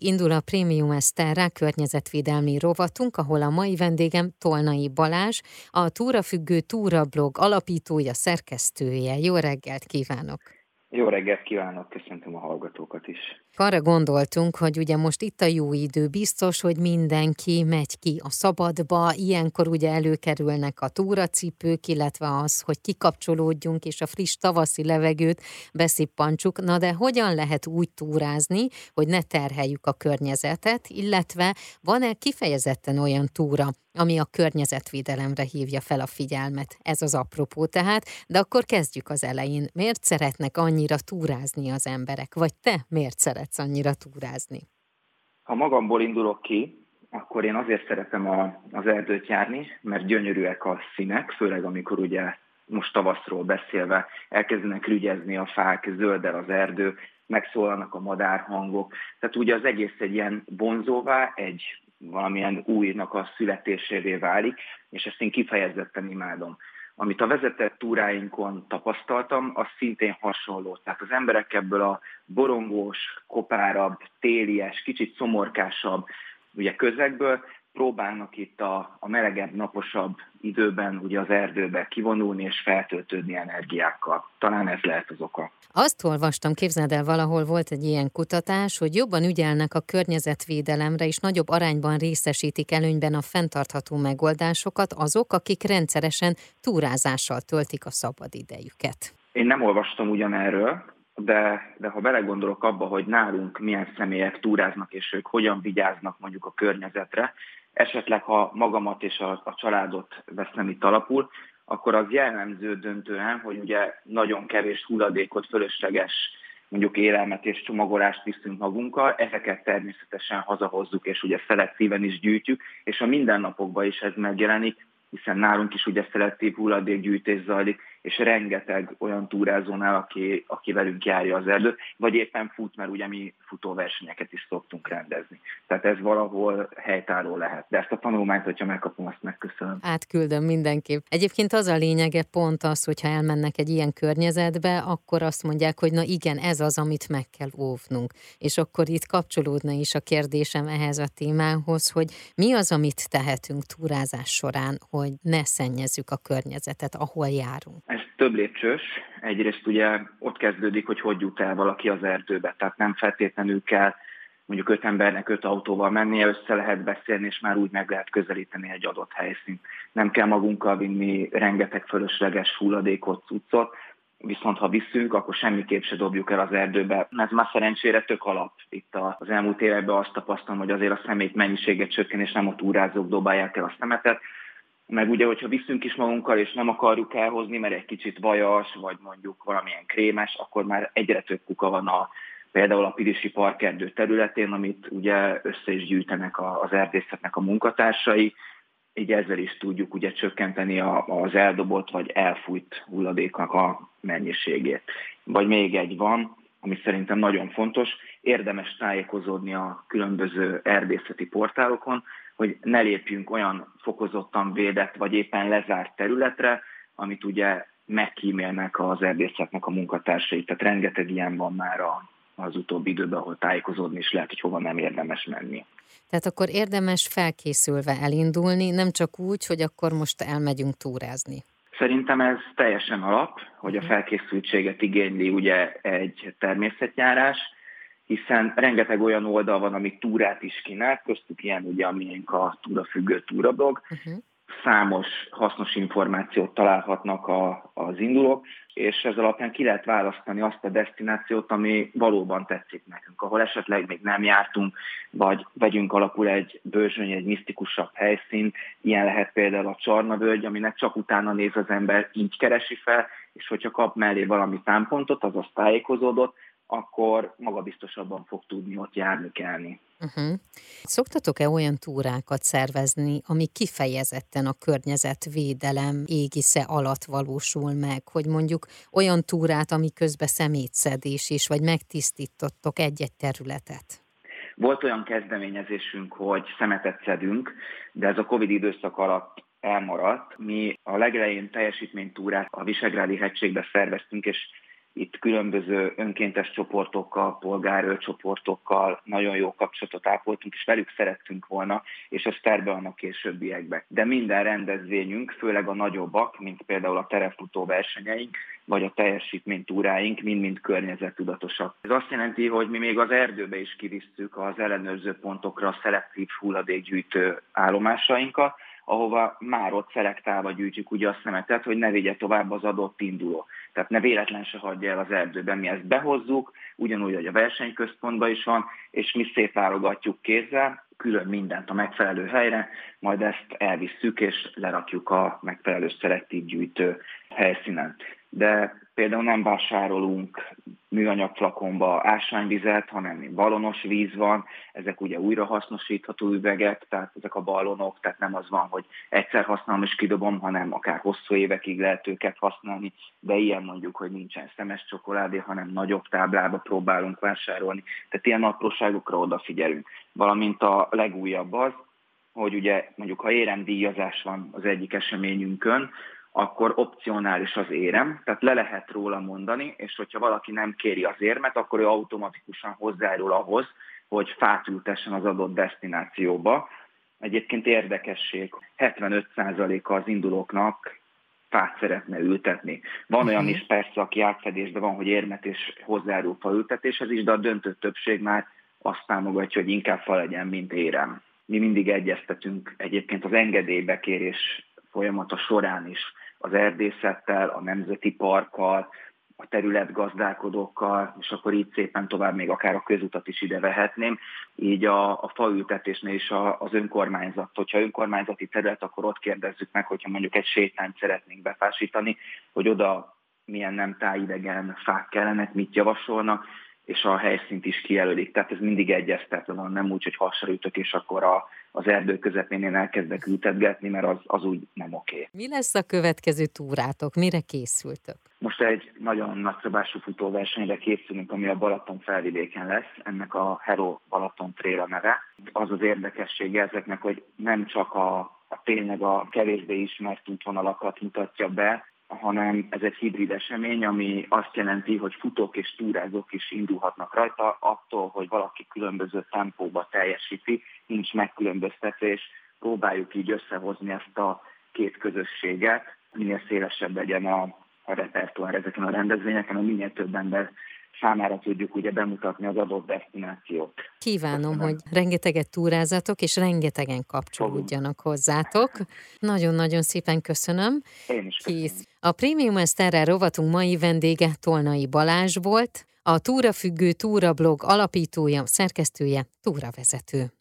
Indul a Prémium Eszterre környezetvédelmi rovatunk, ahol a mai vendégem Tolnai Balázs, a Túrafüggő Túrablog alapítója, szerkesztője. Jó reggelt kívánok! Jó reggelt kívánok, köszöntöm a hallgatókat is. Arra gondoltunk, hogy ugye most itt a jó idő, biztos, hogy mindenki megy ki a szabadba, ilyenkor ugye előkerülnek a túracipők, illetve az, hogy kikapcsolódjunk és a friss tavaszi levegőt beszippantsuk. Na de hogyan lehet úgy túrázni, hogy ne terheljük a környezetet, illetve van-e kifejezetten olyan túra, ami a környezetvédelemre hívja fel a figyelmet. Ez az apropó tehát, de akkor kezdjük az elején. Miért szeretnek annyira túrázni az emberek? Vagy te miért szeretsz annyira túrázni? Ha magamból indulok ki, akkor én azért szeretem a, az erdőt járni, mert gyönyörűek a színek, főleg amikor ugye most tavaszról beszélve elkezdenek rügyezni a fák, zöldel az erdő, megszólalnak a madárhangok. Tehát ugye az egész egy ilyen vonzóvá, egy valamilyen újnak a születésévé válik, és ezt én kifejezetten imádom. Amit a vezetett túráinkon tapasztaltam, az szintén hasonló. Tehát az emberek ebből a borongós, kopárabb, télies, kicsit szomorkásabb ugye közegből próbálnak itt a, a melegebb, naposabb időben ugye az erdőbe kivonulni és feltöltődni energiákkal. Talán ez lehet az oka. Azt olvastam, képzeld el, valahol volt egy ilyen kutatás, hogy jobban ügyelnek a környezetvédelemre, és nagyobb arányban részesítik előnyben a fenntartható megoldásokat azok, akik rendszeresen túrázással töltik a szabadidejüket. Én nem olvastam ugyanerről, de, de ha belegondolok abba, hogy nálunk milyen személyek túráznak, és ők hogyan vigyáznak mondjuk a környezetre, esetleg ha magamat és a, a családot veszem itt alapul, akkor az jellemző döntően, hogy ugye nagyon kevés hulladékot, fölösleges mondjuk élelmet és csomagolást viszünk magunkkal, ezeket természetesen hazahozzuk, és ugye szelektíven is gyűjtjük, és a mindennapokban is ez megjelenik, hiszen nálunk is ugye szelektív hulladékgyűjtés zajlik, és rengeteg olyan túrázónál, aki, aki velünk járja az erdőt, vagy éppen fut, mert ugye mi futóversenyeket is szoktunk rendezni. Tehát ez valahol helytálló lehet. De ezt a tanulmányt, hogyha megkapom, azt megköszönöm. Átküldöm mindenképp. Egyébként az a lényege pont az, hogyha elmennek egy ilyen környezetbe, akkor azt mondják, hogy na igen, ez az, amit meg kell óvnunk. És akkor itt kapcsolódna is a kérdésem ehhez a témához, hogy mi az, amit tehetünk túrázás során, hogy ne szennyezzük a környezetet, ahol járunk ez több lépcsős. Egyrészt ugye ott kezdődik, hogy hogy jut el valaki az erdőbe. Tehát nem feltétlenül kell mondjuk öt embernek öt autóval mennie, össze lehet beszélni, és már úgy meg lehet közelíteni egy adott helyszínt. Nem kell magunkkal vinni rengeteg fölösleges hulladékot, cuccot, viszont ha visszünk, akkor semmiképp se dobjuk el az erdőbe. Ez már szerencsére tök alap. Itt az elmúlt években azt tapasztalom, hogy azért a szemét mennyiséget csökken, és nem a túrázók dobálják el a szemetet, meg ugye, hogyha viszünk is magunkkal, és nem akarjuk elhozni, mert egy kicsit vajas, vagy mondjuk valamilyen krémes, akkor már egyre több kuka van a, például a Pirisi Parkerdő területén, amit ugye össze is gyűjtenek az erdészetnek a munkatársai, így ezzel is tudjuk ugye csökkenteni az eldobott vagy elfújt hulladéknak a mennyiségét. Vagy még egy van, ami szerintem nagyon fontos, érdemes tájékozódni a különböző erdészeti portálokon, hogy ne lépjünk olyan fokozottan védett vagy éppen lezárt területre, amit ugye megkímélnek az erdészetnek a munkatársai. Tehát rengeteg ilyen van már a, az utóbbi időben, ahol tájékozódni is lehet, hogy hova nem érdemes menni. Tehát akkor érdemes felkészülve elindulni, nem csak úgy, hogy akkor most elmegyünk túrázni. Szerintem ez teljesen alap, hogy a mhm. felkészültséget igényli ugye egy természetjárás, hiszen rengeteg olyan oldal van, ami túrát is kínál, köztük ilyen ugye, amilyenk a túrafüggő túrablog. Uh-huh. Számos hasznos információt találhatnak a, az indulók, és ez alapján ki lehet választani azt a destinációt, ami valóban tetszik nekünk, ahol esetleg még nem jártunk, vagy vegyünk alapul egy bőzsöny, egy misztikusabb helyszín, ilyen lehet például a Csarnavölgy, aminek csak utána néz az ember, így keresi fel, és hogyha kap mellé valami támpontot, azaz tájékozódott, akkor magabiztosabban fog tudni ott járni, kelni. Uh-huh. Szoktatok-e olyan túrákat szervezni, ami kifejezetten a környezetvédelem égisze alatt valósul meg, hogy mondjuk olyan túrát, ami közben szemétszedés is, vagy megtisztítottok egy-egy területet? Volt olyan kezdeményezésünk, hogy szemetet szedünk, de ez a Covid időszak alatt elmaradt. Mi a legelején teljesítménytúrát a Visegrádi hegységbe szerveztünk, és itt különböző önkéntes csoportokkal, polgárőrcsoportokkal nagyon jó kapcsolatot ápoltunk, és velük szerettünk volna, és ez terve a későbbiekbe. De minden rendezvényünk, főleg a nagyobbak, mint például a terefutó versenyeink, vagy a teljesítménytúráink mind-mind környezettudatosak. Ez azt jelenti, hogy mi még az erdőbe is kivisszük az ellenőrző pontokra a szelektív hulladékgyűjtő állomásainkat, ahova már ott szelektálva gyűjtjük ugye a szemetet, hogy ne vigye tovább az adott induló. Tehát ne véletlen se hagyja el az erdőben, mi ezt behozzuk, ugyanúgy, hogy a versenyközpontban is van, és mi szétválogatjuk kézzel, külön mindent a megfelelő helyre, majd ezt elvisszük és lerakjuk a megfelelő szelektív gyűjtő helyszínen. De például nem vásárolunk műanyag flakonba ásványvizet, hanem balonos víz van, ezek ugye újrahasznosítható üvegek, tehát ezek a balonok, tehát nem az van, hogy egyszer használom és kidobom, hanem akár hosszú évekig lehet őket használni, de ilyen mondjuk, hogy nincsen szemes csokoládé, hanem nagyobb táblába próbálunk vásárolni, tehát ilyen apróságokra odafigyelünk. Valamint a legújabb az, hogy ugye mondjuk ha éremdíjazás van az egyik eseményünkön, akkor opcionális az érem, tehát le lehet róla mondani, és hogyha valaki nem kéri az érmet, akkor ő automatikusan hozzájárul ahhoz, hogy fát ültessen az adott destinációba. Egyébként érdekesség, 75%-a az indulóknak fát szeretne ültetni. Van olyan mhm. is persze, aki átfedésben van, hogy érmet és hozzájárul ültetéshez is, de a döntő többség már azt támogatja, hogy inkább fa legyen, mint érem. Mi mindig egyeztetünk egyébként az engedélybekérés folyamata során is az erdészettel, a nemzeti parkkal, a területgazdálkodókkal, és akkor így szépen tovább még akár a közutat is ide vehetném. Így a, a faültetésnél is a, az önkormányzat, hogyha önkormányzati terület, akkor ott kérdezzük meg, hogyha mondjuk egy sétányt szeretnénk befásítani, hogy oda milyen nem tájidegen fák kellenek, mit javasolnak, és a helyszínt is kijelölik. Tehát ez mindig egyeztetve van, nem úgy, hogy hasra ütök, és akkor a, az erdő közepén én elkezdek ültetgetni, mert az, az úgy nem oké. Okay. Mi lesz a következő túrátok? Mire készültök? Most egy nagyon nagyszabású futóversenyre készülünk, ami a Balaton felvidéken lesz. Ennek a Hero Balaton Trail a neve. Az az érdekessége ezeknek, hogy nem csak a, a tényleg a kevésbé ismert útvonalakat mutatja be, hanem ez egy hibrid esemény, ami azt jelenti, hogy futók és túrázók is indulhatnak rajta, attól, hogy valaki különböző tempóba teljesíti, nincs megkülönböztetés, próbáljuk így összehozni ezt a két közösséget, minél szélesebb legyen a, a repertoár ezeken a rendezvényeken, minél több ember számára tudjuk ugye bemutatni az adott destinációt. Kívánom, Köszönöm. hogy rengeteget túrázatok, és rengetegen kapcsolódjanak hozzátok. Nagyon-nagyon szépen köszönöm. Én is köszönöm. Kész. A Premium Esterrel rovatunk mai vendége Tolnai Balázs volt, a Túrafüggő Túrablog alapítója, szerkesztője, túravezető.